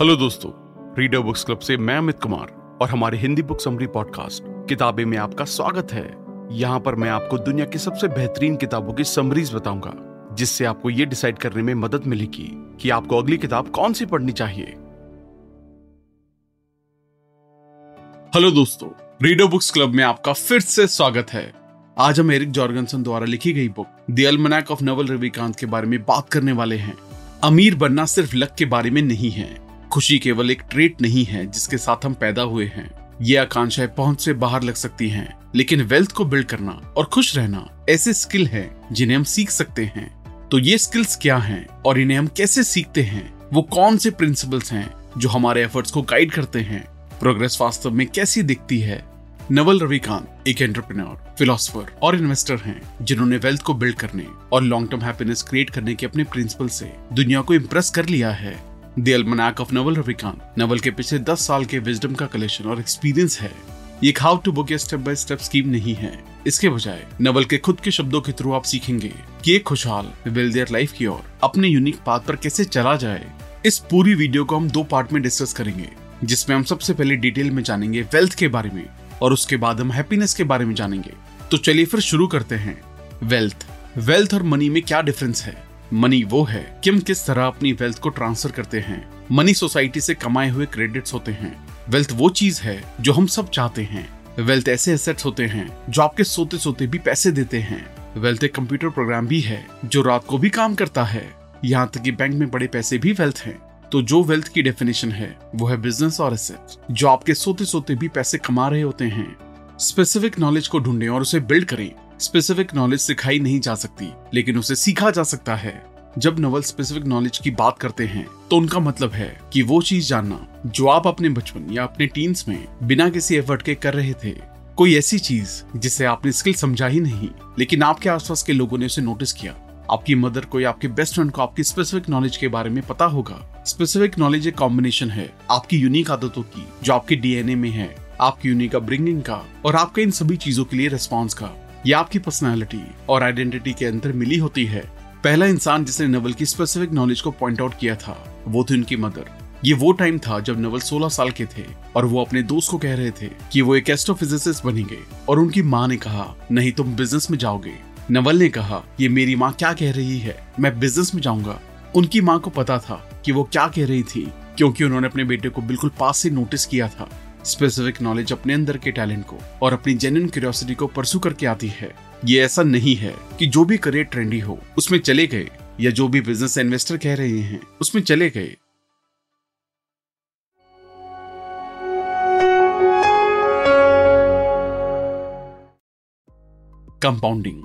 Hello दोस्तों reader books club से मैं अमित कुमार और हमारे हिंदी बुक समरी पॉडकास्ट किताबें में आपका स्वागत है। यहाँ पर मैं आपको दुनिया की सबसे बेहतरीन किताबों की समरीज बताऊँगा, जिससे आपको ये डिसाइड करने में मदद मिलेगी कि आपको अगली किताब कौन सी पढ़नी चाहिए। हेलो दोस्तों रीडर बुक्स क्लब में आपका फिर से स्वागत है। आज हम एरिक जॉर्गनसन द्वारा लिखी गई book the almanack of Naval Ravikant के बारे में बात करने वाले हैं। अमीर बनना सिर्फ़ लक के बारे में नहीं है। खुशी केवल एक ट्रेट नहीं है जिसके साथ हम पैदा हुए हैं। ये आकांक्षाएँ पहुँच से बाहर लग सकती हैं, लेकिन वेल्थ को बिल्ड करना और खुश रहना ऐसे स्किल है जिन्हें हम सीख सकते हैं। तो ये स्किल्स क्या हैं और इन्हें हम कैसे सीखते हैं? वो कौन से प्रिंसिपल्स हैं जो हमारे एफर्ट्स को गाइड करते हैं? प्रोग्रेस वास्तव में कैसी दिखती है? नवल रविकांत एक एंटरप्रेन्योर फिलोसफर और इन्वेस्टर हैं जिन्होंने वेल्थ को बिल्ड करने और लॉन्ग टर्म हैप्पीनेस क्रिएट करने के अपने प्रिंसिपल से दुनिया को इम्प्रेस कर लिया है। ऑफ़ नवल रविकांत नवल के पिछले दस साल के विजडम का कलेक्शन और एक्सपीरियंस है। ये हाउ टू बुक या स्टेप बाय स्टेप स्कीम नहीं है। इसके बजाय नवल के खुद के शब्दों के थ्रू आप सीखेंगे। कि एक खुशहाल वेल्दियर लाइफ की ओर, अपने यूनिक पाथ पर कैसे चला जाए। इस पूरी वीडियो को हम दो पार्ट में डिस्कस करेंगे, जिसमें हम सबसे पहले डिटेल में जानेंगे वेल्थ के बारे में, और उसके बाद हम हैप्पीनेस के बारे में जानेंगे। तो चलिए फिर शुरू करते हैं। वेल्थ वेल्थ और मनी में क्या डिफरेंस है? मनी वो है कि हम किस तरह अपनी वेल्थ को ट्रांसफ़र करते हैं। मनी सोसाइटी से कमाए हुए क्रेडिट्स होते हैं। वेल्थ वो चीज़ है जो हम सब चाहते हैं। वेल्थ ऐसे एसेट्स होते हैं जो आपके सोते सोते भी पैसे देते हैं। वेल्थ एक कंप्यूटर प्रोग्राम भी है जो रात को भी काम करता है। यहाँ तक कि बैंक में बड़े पैसे भी वेल्थ हैं। तो जो वेल्थ की डेफिनेशन है, वो है बिज़नेस और एसेट जो आपके सोते सोते भी पैसे कमा रहे होते हैं। स्पेसिफिक नॉलेज को ढूंढें और उसे बिल्ड करें। स्पेसिफिक नॉलेज सिखाई नहीं जा सकती, लेकिन उसे सीखा जा सकता है। जब नवल स्पेसिफिक नॉलेज की बात करते हैं तो उनका मतलब है कि वो चीज़ जानना, जो आप अपने बचपन या अपने टीन्स में बिना किसी एफर्ट के कर रहे थे, कोई ऐसी चीज़ जिसे आपने स्किल समझा ही नहीं, लेकिन आपके आसपास के लोगों ने उसे नोटिस किया। आपकी मदर को या आपके बेस्ट फ्रेंड को आपकी स्पेसिफिक नॉलेज के बारे में पता होगा। स्पेसिफिक नॉलेज एक कॉम्बिनेशन है आपकी यूनिक आदतों की, जो आपके डीएनए में है, आपकी यूनिक अपब्रिंगिंग का और आपके इन सभी चीज़ों के लिए रिस्पॉन्स का। या आपकी पर्सनैलिटी और आइडेंटिटी के अंदर मिली होती है। पहला इंसान जिसने नवल की स्पेसिफिक नॉलेज को पॉइंट आउट किया था, वो थी उनकी मदर। ये वो टाइम था जब नवल 16 साल के थे और वो अपने दोस्त को कह रहे थे कि वो एक एस्ट्रोफिजिसिस्ट बनेंगे और उनकी माँ ने कहा, नहीं, तुम बिज़नेस में जाओगे। नवल ने कहा, ये मेरी माँ क्या कह रही है? मैं बिज़नेस में जाऊँगा। उनकी माँ को पता था कि वो क्या कह रही थी, क्योंकि उन्होंने अपने बेटे को बिल्कुल पास से नोटिस किया था। स्पेसिफिक नॉलेज अपने अंदर के टैलेंट को और अपनी जेन्युइन क्यूरियोसिटी को परसू करके आती है। ये ऐसा नहीं है कि जो भी करियर ट्रेंडी हो, उसमें चले गए या जो भी बिज़नेस इन्वेस्टर कह रहे हैं, उसमें चले गए। कंपाउंडिंग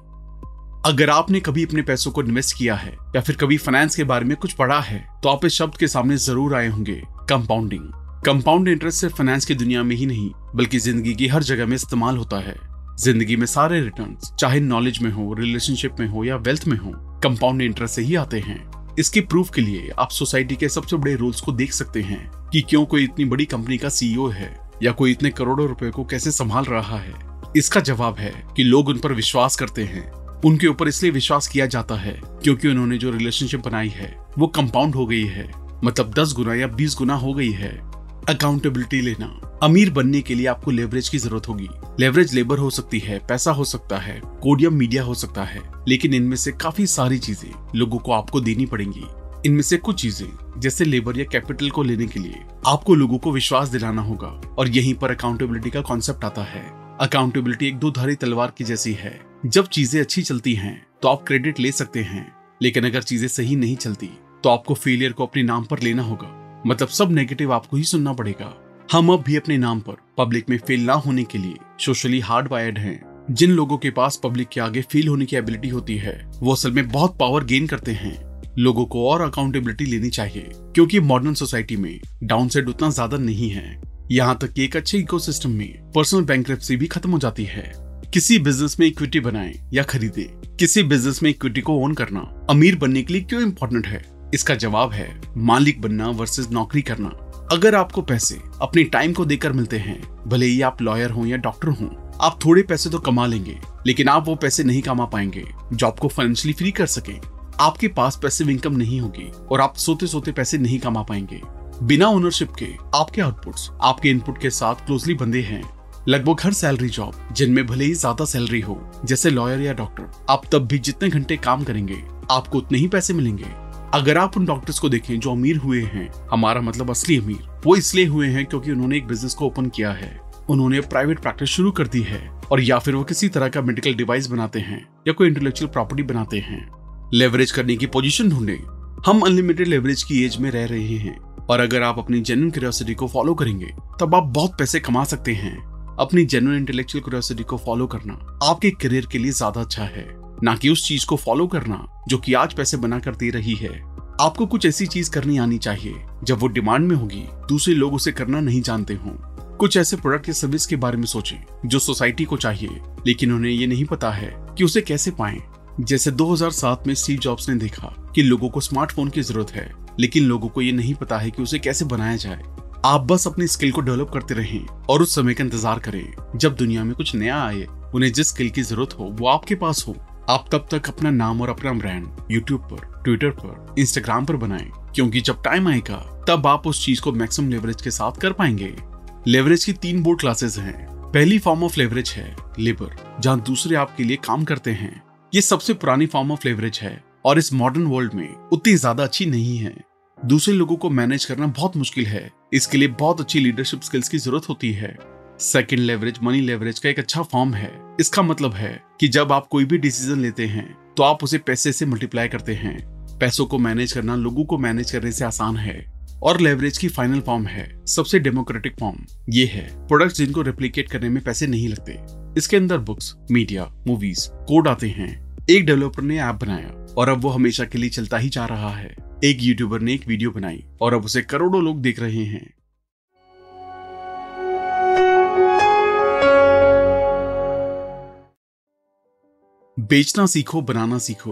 अगर आपने कभी अपने पैसों को इन्वेस्ट किया है या फिर कभी फाइनेंस के बारे में कुछ पढ़ा है तो आप इस शब्द के सामने ज़रूर आए होंगे। कंपाउंडिंग कंपाउंड इंटरेस्ट सिर्फ़ फाइनेंस की दुनिया में ही नहीं, बल्कि ज़िंदगी की हर जगह में इस्तेमाल होता है। ज़िंदगी में सारे रिटर्न चाहे नॉलेज में हो रिलेशनशिप में हो या वेल्थ में हो कंपाउंड इंटरेस्ट से ही आते हैं। इसके प्रूफ के लिए आप सोसाइटी के सबसे बड़े रूल्स को देख सकते हैं कि क्यों कोई इतनी बड़ी कंपनी का सीईओ है, या कोई इतने करोड़ों रुपए को कैसे संभाल रहा है। इसका जवाब है कि लोग उन पर विश्वास करते हैं। उनके ऊपर इसलिए विश्वास किया जाता है क्योंकि उन्होंने जो रिलेशनशिप बनाई है, वो कंपाउंड हो गई है। मतलब दस गुना या बीस गुना हो गई है। अकाउंटेबिलिटी लेना। अमीर बनने के लिए आपको लेवरेज की ज़रूरत होगी। लेवरेज लेबर हो सकती है, पैसा हो सकता है कोडियम मीडिया हो सकता है, लेकिन इनमें से काफ़ी सारी चीज़ें लोगों को आपको देनी पड़ेंगी। इनमें से कुछ चीज़ें, जैसे लेबर या कैपिटल को लेने के लिए, आपको लोगों को विश्वास दिलाना होगा, और यहीं पर अकाउंटेबिलिटी का कॉन्सेप्ट आता है। अकाउंटेबिलिटी एक दो धारी तलवार की जैसी है। जब चीज़ें अच्छी चलती हैं तो आप क्रेडिट ले सकते हैं, लेकिन अगर चीज़ें सही नहीं चलती तो आपको फेलियर को अपने नाम पर लेना होगा। मतलब सब नेगेटिव आपको ही सुनना पड़ेगा। हम अब भी अपने नाम पर पब्लिक में फेल ना होने के लिए सोशली हार्ड वायर्ड हैं। जिन लोगों के पास पब्लिक के आगे फेल होने की एबिलिटी होती है, वो असल में बहुत पावर गेन करते हैं। लोगों को और अकाउंटेबिलिटी लेनी चाहिए, क्योंकि मॉडर्न सोसाइटी में डाउन साइड उतना ज़्यादा नहीं है। यहाँ तक कि एक अच्छे इकोसिस्टम में पर्सनल बैंक भी खत्म हो जाती है। किसी बिज़नेस में इक्विटी बनाए या खरीदे, किसी बिज़नेस में इक्विटी को ओन करना अमीर बनने के लिए क्यों इम्पोर्टेंट है? इसका जवाब है मालिक बनना वर्सेस नौकरी करना। अगर आपको पैसे अपने टाइम को देकर मिलते हैं, भले ही आप लॉयर हो या डॉक्टर हो, आप थोड़े पैसे तो कमा लेंगे, लेकिन आप वो पैसे नहीं कमा पाएँगे जो आपको फाइनेंशियली फ्री कर सके। आपके पास पैसिव इनकम नहीं होगी और आप सोते सोते पैसे नहीं कमा पाएँगे। बिना ओनरशिप के आपके आउटपुट्स आपके इनपुट के साथ क्लोजली बंधे हैं। लगभग हर सैलरी जॉब जिनमें भले ही ज़्यादा सैलरी हो, जैसे लॉयर या डॉक्टर आप तब भी जितने घंटे काम करेंगे, आपको उतने ही पैसे मिलेंगे। अगर आप उन डॉक्टर्स को देखें जो अमीर हुए हैं, हमारा मतलब असली अमीर, वो इसलिए हुए हैं क्योंकि उन्होंने एक बिज़नेस को ओपन किया है। उन्होंने प्राइवेट प्रैक्टिस शुरू कर दी है और या फिर वो किसी तरह का मेडिकल डिवाइस बनाते हैं या कोई इंटेलेक्चुअल प्रॉपर्टी बनाते हैं। लेवरेज करने की पोजीशन ढूंढे। हम अनलिमिटेड लेवरेज की एज में रह रहे हैं और अगर आप अपनी जेन्युइन क्यूरियोसिटी को फॉलो करेंगे, तब आप बहुत पैसे कमा सकते हैं। अपनी जेन्युइन इंटेलेक्चुअल क्यूरियोसिटी को फॉलो करना आपके करियर के लिए ज़्यादा अच्छा है। ना कि उस चीज़ को फॉलो करना, जो कि आज पैसे बना कर दे रही है। आपको कुछ ऐसी चीज़ करनी आनी चाहिए, जब वो डिमांड में होगी, दूसरे लोग उसे करना नहीं जानते हों। कुछ ऐसे प्रोडक्ट या सर्विस के बारे में सोचें, जो सोसाइटी को चाहिए, लेकिन उन्हें ये नहीं पता है कि उसे कैसे पाएँ। जैसे 2007 में स्टीव जॉब्स ने देखा कि लोगों को स्मार्टफ़ोन की ज़रूरत है, लेकिन लोगों को ये नहीं पता है कि उसे कैसे बनाया जाए। आप बस अपनी स्किल को डेवलप करते रहें और उस समय का इंतज़ार करें, जब दुनिया में कुछ नया आए, उन्हें जिस स्किल की ज़रूरत हो, वो आपके पास हो। आप तब तक अपना नाम और अपना ब्रांड यूट्यूब पर ट्विटर पर इंस्टाग्राम पर बनाएँ, क्योंकि जब टाइम आएगा, तब आप उस चीज़ को मैक्सिमम लेवरेज के साथ कर पाएँगे। लेवरेज की तीन बोर्ड क्लासेस हैं। पहली फॉर्म ऑफ़ लेवरेज है लेबर जहाँ दूसरे आपके लिए काम करते हैं। ये सबसे पुरानी फॉर्म ऑफ़ लेवरेज है, और इस मॉडर्न वर्ल्ड में उतनी ज़्यादा अच्छी नहीं है। दूसरे लोगों को मैनेज करना बहुत मुश्किल है। इसके लिए बहुत अच्छी लीडरशिप स्किल्स की ज़रूरत होती है। सेकेंड लेवरेज मनी लेवरेज का एक अच्छा फॉर्म है। इसका मतलब है कि जब आप कोई भी डिसीज़न लेते हैं तो आप उसे पैसे से मल्टीप्लाई करते हैं। पैसों को मैनेज करना लोगों को मैनेज करने से आसान है और लेवरेज की फाइनल फॉर्म है, सबसे डेमोक्रेटिक फॉर्म ये है प्रोडक्ट्स जिनको रेप्लिकेट करने में पैसे नहीं लगते। इसके अंदर बुक्स मीडिया मूवीज़ कोड आते हैं। एक डेवलपर ने ऐप बनाया और अब वो हमेशा के लिए चलता ही जा रहा है। एक यूट्यूबर ने एक वीडियो बनाई और अब उसे करोड़ों लोग देख रहे हैं। बेचना सीखो, बनाना सीखो।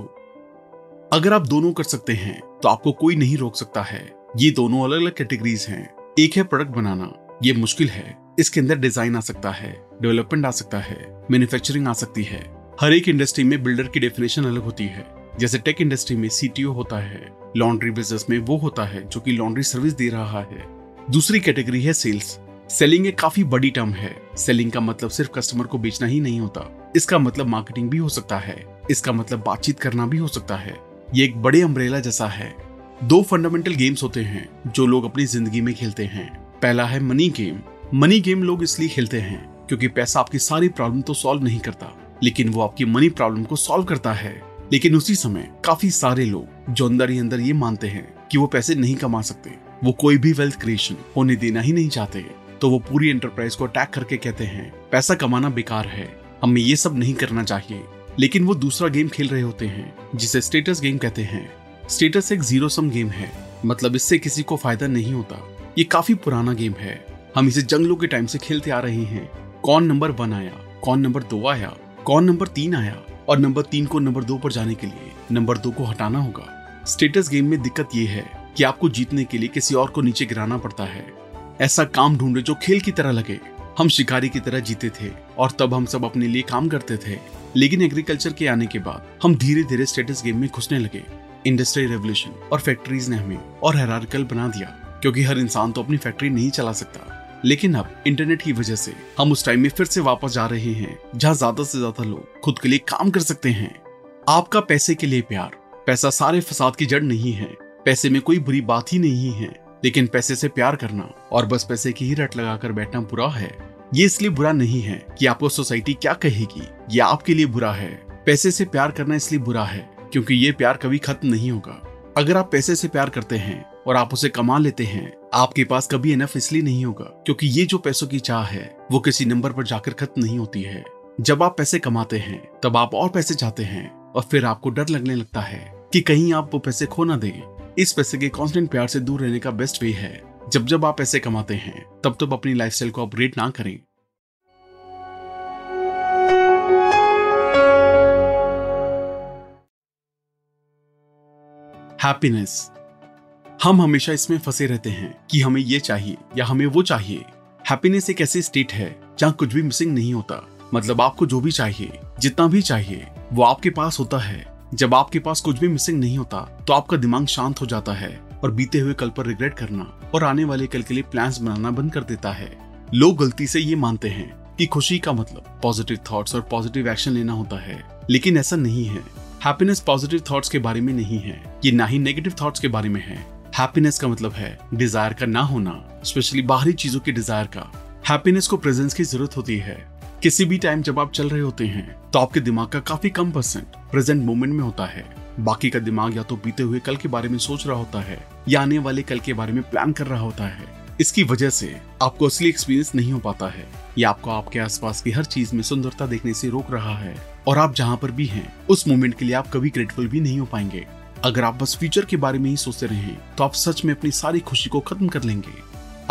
अगर आप दोनों कर सकते हैं तो आपको कोई नहीं रोक सकता है। ये दोनों अलग अलग कैटेगरीज हैं। एक है प्रोडक्ट बनाना। ये मुश्किल है। इसके अंदर डिज़ाइन आ सकता है डेवलपमेंट आ सकता है मैन्युफैक्चरिंग आ सकती है। हर एक इंडस्ट्री में बिल्डर की डेफिनेशन अलग होती है। जैसे टेक इंडस्ट्री में सीटीओ होता है लॉन्ड्री बिज़नेस में वो होता है, जो कि लॉन्ड्री सर्विस दे रहा है। दूसरी कैटेगरी है सेल्स सेलिंग एक काफ़ी बड़ी टर्म है। सेलिंग का मतलब सिर्फ़ कस्टमर को बेचना ही नहीं होता। इसका मतलब मार्केटिंग भी हो सकता है। इसका मतलब बातचीत करना भी हो सकता है। ये एक बड़े अम्ब्रेला जैसा है। दो फंडामेंटल गेम्स होते हैं, जो लोग अपनी ज़िंदगी में खेलते हैं। पहला है मनी गेम मनी गेम लोग इसलिए खेलते हैं, क्योंकि पैसा आपकी सारी प्रॉब्लम तो सॉल्व नहीं करता, लेकिन वो आपकी मनी प्रॉब्लम को सॉल्व करता है। लेकिन उसी समय काफ़ी सारे लोग, जो अंदर ही अंदर ये मानते हैं, कि वो पैसे नहीं कमा सकते। वो कोई भी वेल्थ क्रिएशन होने देना ही नहीं चाहते। तो वो पूरी एंटरप्राइज को अटैक करके कहते हैं, पैसा कमाना बेकार है, हमें ये सब नहीं करना चाहिए। लेकिन वो दूसरा गेम खेल रहे होते हैं, जिसे स्टेटस गेम कहते हैं। स्टेटस एक ज़ीरो सम गेम है मतलब इससे किसी को फ़ायदा नहीं होता। ये काफ़ी पुराना गेम है। हम इसे जंगलों के टाइम से खेलते आ रहे हैं। कौन नंबर वन आया? कौन नंबर दो आया? कौन नंबर तीन आया? और नंबर तीन को नंबर दो पर जाने के लिए नंबर दो को हटाना होगा। स्टेटस गेम में दिक्कत ये है कि आपको जीतने के लिए किसी और को नीचे गिराना पड़ता है। ऐसा काम ढूंढे जो खेल की तरह लगे। हम शिकारी की तरह जीते थे और तब हम सब अपने लिए काम करते थे। लेकिन एग्रीकल्चर के आने के बाद हम धीरे धीरे स्टेटस गेम में घुसने लगे। इंडस्ट्रियल रेवोल्यूशन और फैक्ट्रीज ने हमें और हेरारिकल बना दिया, क्योंकि हर इंसान तो अपनी फैक्ट्री नहीं चला सकता। लेकिन अब इंटरनेट की वजह से हम उस टाइम में फिर से वापस जा रहे हैं, जहाँ ज़्यादा से ज़्यादा लोग खुद के लिए काम कर सकते हैं। आपका पैसे के लिए प्यार, पैसा सारे फसाद की जड़ नहीं है, पैसे में कोई बुरी बात ही नहीं है। लेकिन पैसे से प्यार करना और बस पैसे की ही रट लगाकर बैठना बुरा है। ये इसलिए बुरा नहीं है कि आपको सोसाइटी क्या कहेगी। ये आपके लिए बुरा है। पैसे से प्यार करना इसलिए बुरा है क्योंकि ये प्यार कभी खत्म नहीं होगा। अगर आप पैसे से प्यार करते हैं और आप उसे कमा लेते हैं, आपके पास कभी इनफ इसलिए नहीं होगा क्योंकि ये जो पैसों की चाह है, वो किसी नंबर पर जाकर खत्म नहीं होती है। जब आप पैसे कमाते हैं, तब आप और पैसे चाहते हैं और फिर आपको डर लगने लगता है कि कहीं आप वो पैसे खो ना दें। इस पैसे के कांस्टेंट प्यार से दूर रहने का बेस्ट वे है। जब जब आप पैसे कमाते हैं, तब तब अपनी लाइफस्टाइल को अपग्रेड ना करें। हैप्पीनेस हम हमेशा इसमें फंसे रहते हैं कि हमें ये चाहिए या हमें वो चाहिए। हैप्पीनेस एक ऐसी स्टेट है जहाँ कुछ भी मिसिंग नहीं होता। मतलब आपको जो भी चाहिए, जितना भी चाहिए, वो आपके पास होता है। जब आपके पास कुछ भी मिसिंग नहीं होता तो आपका दिमाग शांत हो जाता है और बीते हुए कल पर रिग्रेट करना और आने वाले कल के लिए प्लान्स बनाना बंद कर देता है। लोग गलती से ये मानते हैं कि खुशी का मतलब पॉजिटिव थॉट्स और पॉजिटिव एक्शन लेना होता है, लेकिन ऐसा नहीं है। हैप्पीनेस पॉजिटिव थॉट्स के बारे में नहीं है, ये ना ही नेगेटिव थॉट्स के बारे में है। हैप्पीनेस का मतलब है डिज़ायर का ना होना स्पेशली बाहरी चीज़ों की डिज़ायर का। हैप्पीनेस को प्रेजेंस की ज़रूरत होती है। किसी भी टाइम जब आप चल रहे होते हैं तो आपके दिमाग का काफ़ी कम परसेंट प्रेजेंट मोमेंट में होता है। बाकी का दिमाग या तो बीते हुए कल के बारे में सोच रहा होता है, या आने वाले कल के बारे में प्लान कर रहा होता है। इसकी वजह से आपको असली एक्सपीरियंस नहीं हो पाता है, या आपको आपके आसपास की हर चीज़ में सुंदरता देखने से रोक रहा है, और आप जहाँ पर भी हैं, उस मोमेंट के लिए आप कभी ग्रेटफुल भी नहीं हो पाएँगे। अगर आप बस फ्यूचर के बारे में ही सोचते रहे तो आप सच में अपनी सारी खुशी को खत्म कर लेंगे।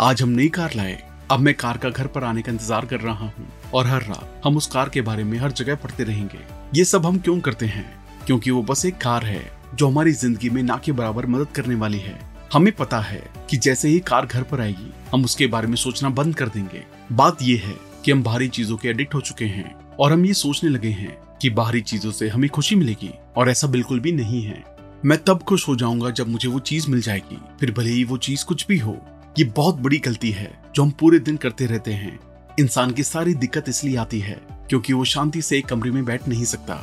आज हम नई कार लाए, अब मैं कार का घर पर आने का इंतज़ार कर रहा हूँ। और हर रात हम उस कार के बारे में हर जगह पढ़ते रहेंगे। ये सब हम क्यों करते हैं? क्योंकि वो बस एक कार है, जो हमारी ज़िंदगी में ना के बराबर मदद करने वाली है। हमें पता है कि जैसे ही कार घर पर आएगी, हम उसके बारे में सोचना बंद कर देंगे। बात यह है कि हम बाहरी चीज़ों के एडिक्ट हो चुके हैं, और हम ये सोचने लगे हैं कि बाहरी चीज़ों से हमें खुशी मिलेगी, और ऐसा बिल्कुल भी नहीं है। मैं तब खुश हो जाऊँगा जब मुझे वो चीज़ मिल जाएगी। फिर भले ही वो चीज़ कुछ भी हो, ये बहुत बड़ी गलती है, जो हम पूरे दिन करते रहते हैं। इंसान की सारी दिक्कत इसलिए आती है क्योंकि वो शांति से एक कमरे में बैठ नहीं सकता।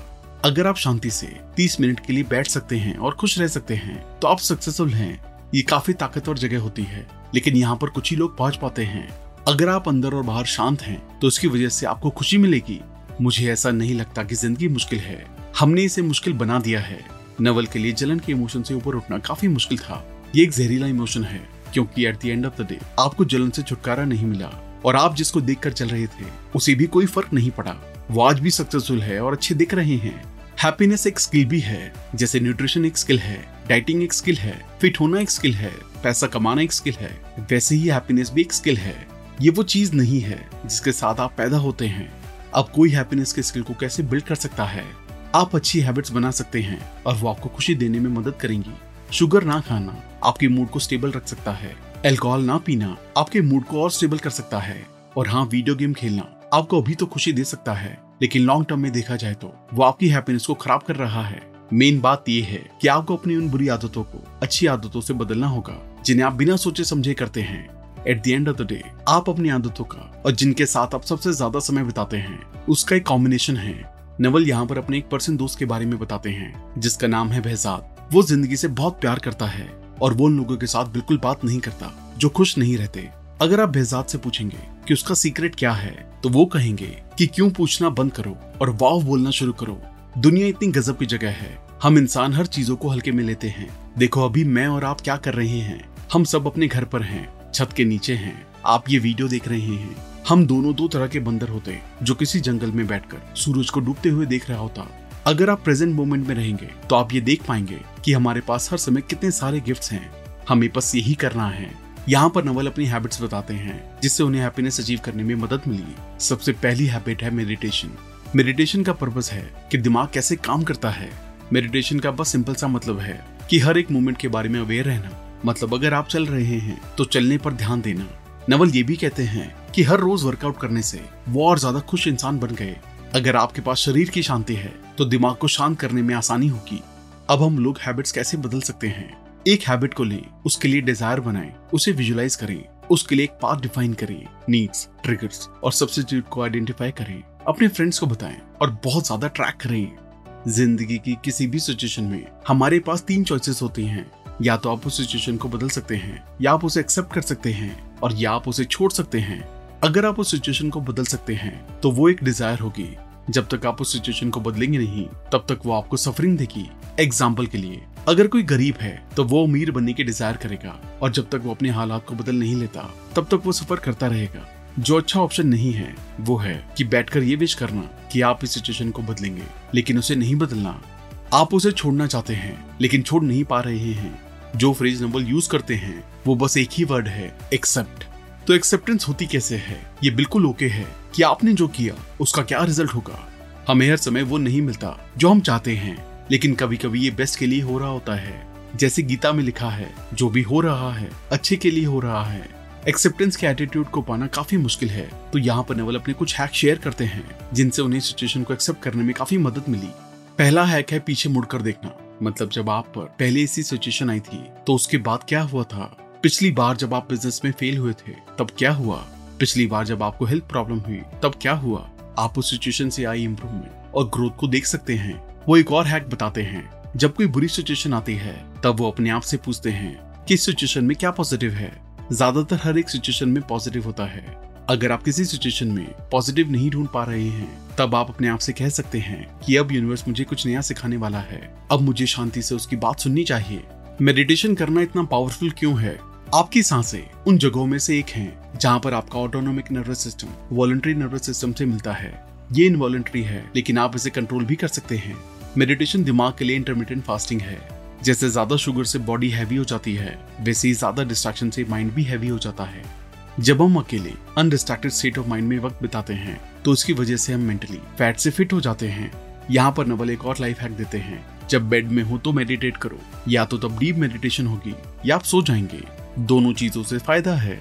अगर आप शांति से 30 मिनट के लिए बैठ सकते हैं और खुश रह सकते हैं तो आप सक्सेसफुल हैं। ये काफ़ी ताकतवर जगह होती है, लेकिन यहाँ पर कुछ ही लोग पहुँच पाते हैं। अगर आप अंदर और बाहर शांत हैं तो उसकी वजह से आपको खुशी मिलेगी। मुझे ऐसा नहीं लगता कि ज़िंदगी मुश्किल है। हमने इसे मुश्किल बना दिया है। नवल के लिए जलन के इमोशन से ऊपर उठना काफ़ी मुश्किल था। ये एक जहरीला इमोशन है, क्योंकि at the end of the day आपको जलन से छुटकारा नहीं मिला। और आप जिसको देखकर चल रहे थे, उसे भी कोई फ़र्क नहीं पड़ा। वो आज भी सक्सेसफुल है और अच्छे दिख रहे हैं। हैप्पीनेस एक स्किल भी है, जैसे न्यूट्रिशन एक स्किल है डाइटिंग एक स्किल है फिट होना एक स्किल है, पैसा कमाना एक स्किल है, वैसे ही हैप्पीनेस भी एक स्किल है। ये वो चीज़ नहीं है जिसके साथ आप पैदा होते हैं। अब कोई हैप्पीनेस के स्किल को कैसे बिल्ड कर सकता है? आप अच्छी हैबिट्स बना सकते हैं और वो आपको खुशी देने में मदद करेंगी। शुगर ना खाना आपके मूड को स्टेबल रख सकता है। एल्कोहल ना पीना आपके मूड को और स्टेबल कर सकता है। और हाँ वीडियो गेम खेलना आपको अभी तो खुशी दे सकता है, लेकिन लॉन्ग टर्म में देखा जाए तो वो आपकी हैप्पीनेस को खराब कर रहा है। मेन बात ये है कि आपको अपनी उन बुरी आदतों को, अच्छी आदतों से बदलना होगा, जिन्हें आप बिना सोचे समझे करते हैं। At the end of the day आप अपनी आदतों का और जिनके साथ आप सबसे ज़्यादा समय बिताते हैं, उसका एक कॉम्बिनेशन है। नवल यहाँ पर अपने एक पर्सन दोस्त के बारे में बताते हैं, जिसका नाम है बहजाद वो ज़िंदगी से बहुत प्यार करता है। और वो उन लोगों के साथ बिल्कुल बात नहीं करता, जो खुश नहीं रहते। अगर आप बेहजाद से पूछेंगे कि उसका सीक्रेट क्या है तो वो कहेंगे कि क्यों पूछना बंद करो और वाव बोलना शुरू करो। दुनिया इतनी गजब की जगह है। हम इंसान हर चीज़ों को हल्के में लेते हैं। देखो, अभी मैं और आप क्या कर रहे हैं? हम सब अपने घर पर हैं, छत के नीचे हैं। आप ये वीडियो देख रहे हैं। हम दोनों दो तरह के बंदर होते जो किसी जंगल में बैठकर सूरज को डूबते हुए देख रहा होता। अगर आप प्रेजेंट मोमेंट में रहेंगे तो आप ये देख पाएँगे कि हमारे पास हर समय कितने सारे गिफ्ट्स हैं। हमें बस यही करना है। यहाँ पर नवल अपनी हैबिट्स बताते हैं, जिससे उन्हें हैप्पीनेस अचीव करने में मदद मिली। सबसे पहली हैबिट है मेडिटेशन मेडिटेशन का पर्पज है कि दिमाग कैसे काम करता है। मेडिटेशन का बस सिंपल सा मतलब है कि हर एक मोमेंट के बारे में अवेयर रहना। मतलब अगर आप चल रहे हैं तो चलने पर ध्यान देना। नवल ये भी कहते हैं कि हर रोज वर्कआउट करने से वो और ज़्यादा खुश इंसान बन गए। अगर आपके पास शरीर की शांति है तो दिमाग को शांत करने में आसानी होगी। अब हम लोग हैबिट्स कैसे बदल सकते हैं? एक हैबिट को लें, उसके लिए डिज़ायर बनाएँ, उसे विजुलाइज करें, उसके लिए एक पाथ डिफाइन करें नीड्स ट्रिगर्स और सब्सिट्यूट को आइडेंटिफाई करें, अपने फ्रेंड्स को बताएँ और बहुत ज़्यादा ट्रैक करें। ज़िंदगी की किसी भी सिचुएशन में हमारे पास तीन चॉइसेस होती हैं। या तो आप उस सिचुएशन को बदल सकते हैं, या आप उसे एक्सेप्ट कर सकते हैं और या आप उसे छोड़ सकते हैं। अगर आप उस सिचुएशन को बदल सकते हैं तो वो एक डिज़ायर होगी। जब तक आप उस सिचुएशन को बदलेंगे नहीं, तब तक वो आपको सफरिंग देगी। एग्ज़ाम्पल के लिए, अगर कोई गरीब है तो वो अमीर बनने की डिज़ायर करेगा। और जब तक वो अपने हालात को बदल नहीं लेता, तब तक वो सफ़र करता रहेगा। जो अच्छा ऑप्शन नहीं है, वो है कि बैठकर ये विश करना कि आप इस सिचुएशन को बदलेंगे, लेकिन उसे नहीं बदलना। आप उसे छोड़ना चाहते हैं, लेकिन छोड़ नहीं पा रहे हैं। जो फ्रेज नंबर यूज़ करते हैं, वो बस एक ही वर्ड है एक्सेप्ट तो एक्सेप्टेंस होती कैसे है? ये बिल्कुल ओके है। कि आपने जो किया, उसका क्या रिज़ल्ट होगा? हमें हर समय वो नहीं मिलता जो हम चाहते हैं। लेकिन कभी कभी ये बेस्ट के लिए हो रहा होता है। जैसे गीता में लिखा है, जो भी हो रहा है, अच्छे के लिए हो रहा है। एक्सेप्टेंस के एटीट्यूड को पाना काफ़ी मुश्किल है। तो यहाँ पर नवल अपने कुछ हैक शेयर करते हैं, जिनसे उन्हें सिचुएशन को एक्सेप्ट करने में काफ़ी मदद मिली। पहला हैक है पीछे मुड़कर देखना। मतलब जब आप पर पहले ऐसी सिचुएशन आई थी तो उसके बाद क्या हुआ था? पिछली बार जब आप बिज़नेस में फेल हुए थे, तब क्या हुआ? पिछली बार जब आपको हेल्थ प्रॉब्लम हुई, तब क्या हुआ? आप उस सिचुएशन से आई इम्प्रूवमेंट और ग्रोथ को देख सकते हैं। वो एक और हैक बताते हैं। जब कोई बुरी सिचुएशन आती है, तब वो अपने आप से पूछते हैं कि इस सिचुएशन में क्या पॉजिटिव है। ज़्यादातर हर एक सिचुएशन में पॉजिटिव होता है। अगर आप किसी सिचुएशन में पॉजिटिव नहीं ढूंढ पा रहे हैं, तब आप अपने आप से कह सकते हैं कि अब यूनिवर्स मुझे कुछ नया सिखाने वाला है। अब मुझे शांति से उसकी बात सुननी चाहिए। मेडिटेशन करना इतना पावरफुल क्यों है? आपकी साँसें उन जगहों में से एक है जहाँ पर आपका autonomic nervous system voluntary nervous system से मिलता है। ये इनवॉलंटरी है, लेकिन आप इसे कंट्रोल भी कर सकते हैं। मेडिटेशन दिमाग के लिए इंटरमीडियंट फास्टिंग है। जैसे ज़्यादा शुगर से बॉडी हैवी हो जाती है, वैसे ही ज़्यादा डिस्ट्रैक्शन से माइंड भी हैवी हो जाता है। जब हम अकेले अनडिस्ट्रैक्टेड स्टेट ऑफ़ माइंड में वक्त बिताते हैं तो उसकी वजह से हम मेंटली फैट से फिट हो जाते हैं। यहाँ पर नवल एक और लाइफ हैक देते हैं। जब बेड में हो तो मेडिटेट करो, या तो तब डीप मेडिटेशन होगी, या आप सो जाएँगे। दोनों चीज़ों से फ़ायदा है।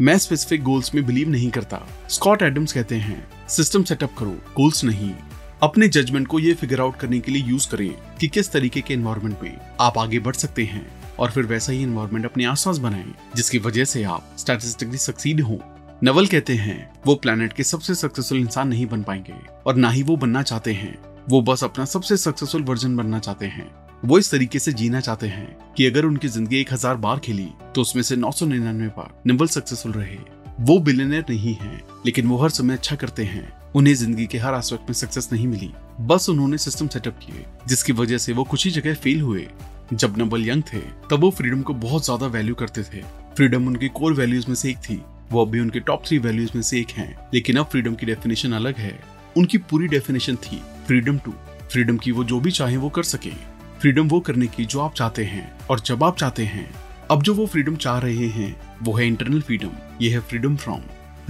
मैं स्पेसिफिक गोल्स में बिलीव नहीं करता। स्कॉट एडम्स कहते हैं सिस्टम सेटअप करो गोल्स नहीं। अपने जजमेंट को ये फिगर आउट करने के लिए यूज़ करें कि किस तरीके के एनवायरमेंट में आप आगे बढ़ सकते हैं और फिर वैसा ही एनवायरमेंट अपने आसपास बनाएँ, जिसकी वजह से आप स्टैटिस्टिकली सक्सीड हो। नवल कहते हैं, वो प्लेनेट के सबसे सक्सेसफुल इंसान नहीं बन पाएँगे और ना ही वो बनना चाहते हैं। वो बस अपना सबसे सक्सेसफुल वर्जन बनना चाहते हैं। वो इस तरीके से जीना चाहते हैं कि अगर उनकी ज़िंदगी एक हज़ार बार खेली तो उसमें से नौ सौ निन्यानवे बार निम्बल सक्सेसफुल रहे। वो बिलियनर नहीं है, लेकिन वो हर समय अच्छा करते हैं। उन्हें ज़िंदगी के हर एस्पेक्ट में सक्सेस नहीं मिली। बस उन्होंने सिस्टम सेटअप किए, जिसकी वजह से वो कुछ ही जगह फेल हुए। जब नबल यंग थे, तब वो फ्रीडम को बहुत ज़्यादा वैल्यू करते थे। फ्रीडम उनकी कोर वैल्यूज़ में से एक थी। वो अभी उनके टॉप थ्री वैल्यूज़ में से एक हैं। लेकिन अब फ्रीडम की डेफिनेशन अलग है। उनकी पूरी डेफिनेशन थी फ्रीडम टू फ्रीडम की वो जो भी चाहे वो कर सके। फ्रीडम वो करने की जो आप चाहते हैं। और जब आप चाहते हैं, अब जो वो फ्रीडम चाह रहे हैं, वो है इंटरनल फ्रीडम ये है फ्रीडम फ्रॉम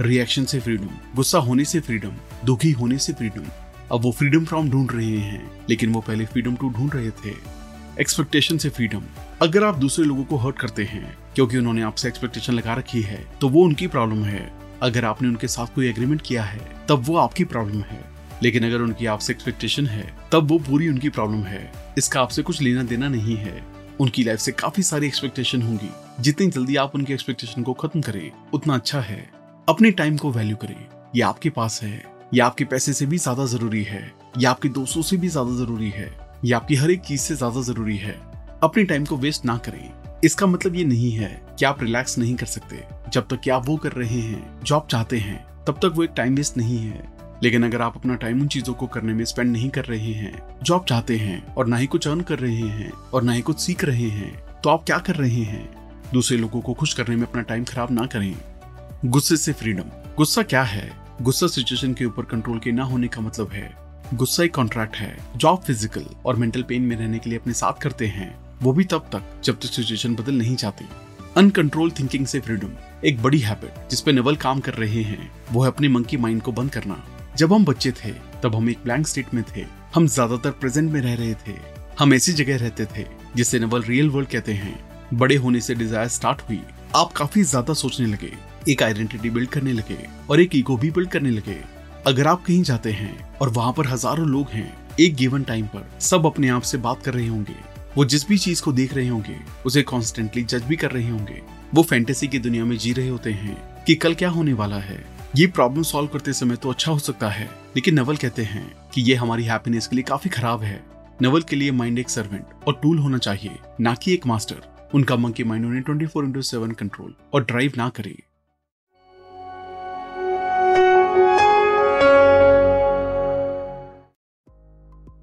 रिएक्शन से फ्रीडम गुस्सा होने से फ्रीडम दुखी होने से फ्रीडम अब वो फ्रीडम फ्रॉम ढूंढ रहे हैं, लेकिन वो पहले फ्रीडम टू ढूंढ रहे थे। एक्सपेक्टेशन से फ्रीडम अगर आप दूसरे लोगों को हर्ट करते हैं, क्योंकि उन्होंने आपसे एक्सपेक्टेशन लगा रखी है तो वो उनकी प्रॉब्लम है। अगर आपने उनके साथ कोई एग्रीमेंट किया है, तब वो आपकी प्रॉब्लम है। लेकिन अगर उनकी आपसे एक्सपेक्टेशन है तब वो पूरी उनकी प्रॉब्लम है। इसका आपसे कुछ लेना देना नहीं है। उनकी लाइफ से काफ़ी सारी एक्सपेक्टेशन होंगी। जितनी जल्दी आप उनकी एक्सपेक्टेशन को खत्म करें, उतना अच्छा है। अपने टाइम को वैल्यू करें। ये आपके पास है। ये आपके पैसे से भी ज़्यादा ज़रूरी है। या आपके दोस्तों से भी ज़्यादा ज़रूरी है। ये आपकी हर एक चीज़ से ज़्यादा ज़रूरी है। अपने टाइम को वेस्ट ना करें। इसका मतलब ये नहीं है कि आप रिलैक्स नहीं कर सकते। जब तक कि आप वो कर रहे हैं, जो आप चाहते हैं, तब तक वो एक टाइम वेस्ट नहीं है। लेकिन अगर आप अपना टाइम उन चीज़ों को करने में स्पेंड नहीं कर रहे हैं, जो आप चाहते हैं, और ना ही कुछ अर्न कर रहे हैं, और ना ही कुछ सीख रहे हैं तो आप क्या कर रहे हैं? दूसरे लोगों को खुश करने में अपना टाइम खराब ना करें। गुस्से से फ्रीडम गुस्सा क्या है? गुस्सा सिचुएशन के ऊपर कंट्रोल के ना होने का मतलब है। गुस्सा एक कॉन्ट्रैक्ट है, जो आप फ़िज़िकल और मेंटल पेन में रहने के लिए अपने साथ करते हैं। वो भी तब तक, जब तक सिचुएशन बदल नहीं जाती। अनकंट्रोल थिंकिंग से फ्रीडम एक बड़ी हैबिट जिसपे नवल काम कर रहे हैं, वो है अपने मंकी माइंड को बंद करना। जब हम बच्चे थे, तब हम एक ब्लैंक स्टेट में थे। हम ज़्यादातर प्रेजेंट में रह रहे थे। हम ऐसी जगह रहते थे, जिसे नवल रियल वर्ल्ड कहते हैं। बड़े होने से डिज़ायर स्टार्ट हुई। आप काफ़ी ज़्यादा सोचने लगे, एक आइडेंटिटी बिल्ड करने लगे, और एक ईगो भी बिल्ड करने लगे। अगर आप कहीं जाते हैं, और वहाँ पर हज़ारों लोग हैं, एक गिवन टाइम पर, सब अपने आप से बात कर रहे होंगे। वो जिस भी चीज़ को देख रहे होंगे, उसे कॉन्स्टेंटली जज भी कर रहे होंगे। वो फैंटेसी की दुनिया में जी रहे होते हैं, कि कल क्या होने वाला है। ये प्रॉब्लम सॉल्व करते समय तो अच्छा हो सकता है, लेकिन नवल कहते हैं कि ये हमारी हैप्पीनेस के लिए काफ़ी खराब है। नवल के लिए माइंड एक सर्वेंट और टूल होना चाहिए, ना कि एक मास्टर उनका मंकी माइंड उन्हें twenty four into seven control और ड्राइव ना करे।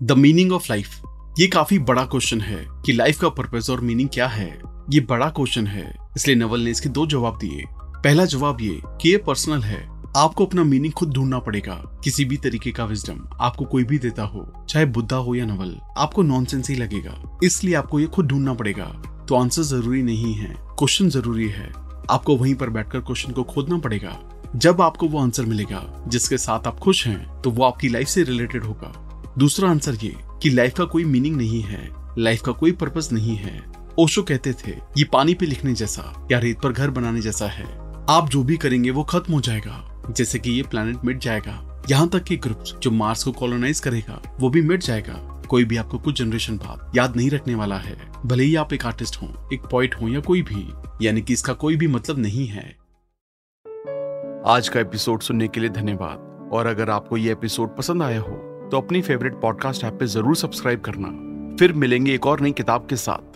द मीनिंग ऑफ़ लाइफ ये काफ़ी बड़ा क्वेश्चन है कि लाइफ का पर्पज और मीनिंग क्या है। ये बड़ा क्वेश्चन है, इसलिए नवल ने इसके दो जवाब दिए। पहला जवाब ये कि ये पर्सनल है आपको अपना मीनिंग खुद ढूंढना पड़ेगा। किसी भी तरीके का विजडम आपको कोई भी देता हो, चाहे बुद्धा हो या नवल आपको नॉनसेंस ही लगेगा। इसलिए आपको ये खुद ढूंढना पड़ेगा। तो आंसर ज़रूरी नहीं है क्वेश्चन ज़रूरी है। आपको वहीं पर बैठकर क्वेश्चन को खोदना पड़ेगा। जब आपको वो आंसर मिलेगा, जिसके साथ आप खुश हैं तो वो आपकी लाइफ से रिलेटेड होगा। दूसरा आंसर ये कि लाइफ का कोई मीनिंग नहीं है लाइफ का कोई पर्पज नहीं है। ओशो कहते थे, ये पानी पे लिखने जैसा या रेत पर घर बनाने जैसा है। आप जो भी करेंगे वो खत्म हो जाएगा। जैसे कि ये प्लेनेट मिट जाएगा। यहाँ तक कि ग्रुप्स जो मार्स को कॉलोनाइज करेगा, वो भी मिट जाएगा। कोई भी आपको कुछ जनरेशन बाद याद नहीं रखने वाला है। भले ही आप एक आर्टिस्ट हो, एक पॉइंट हो या कोई भी, यानी कि इसका कोई भी मतलब नहीं है। आज का एपिसोड सुनने के लिए धन्यवाद। और अगर आपको ये एपिसोड पसंद आया हो तो अपनी फेवरेट पॉडकास्ट ऐप पे ज़रूर सब्सक्राइब करना। फिर मिलेंगे एक और नई किताब के साथ।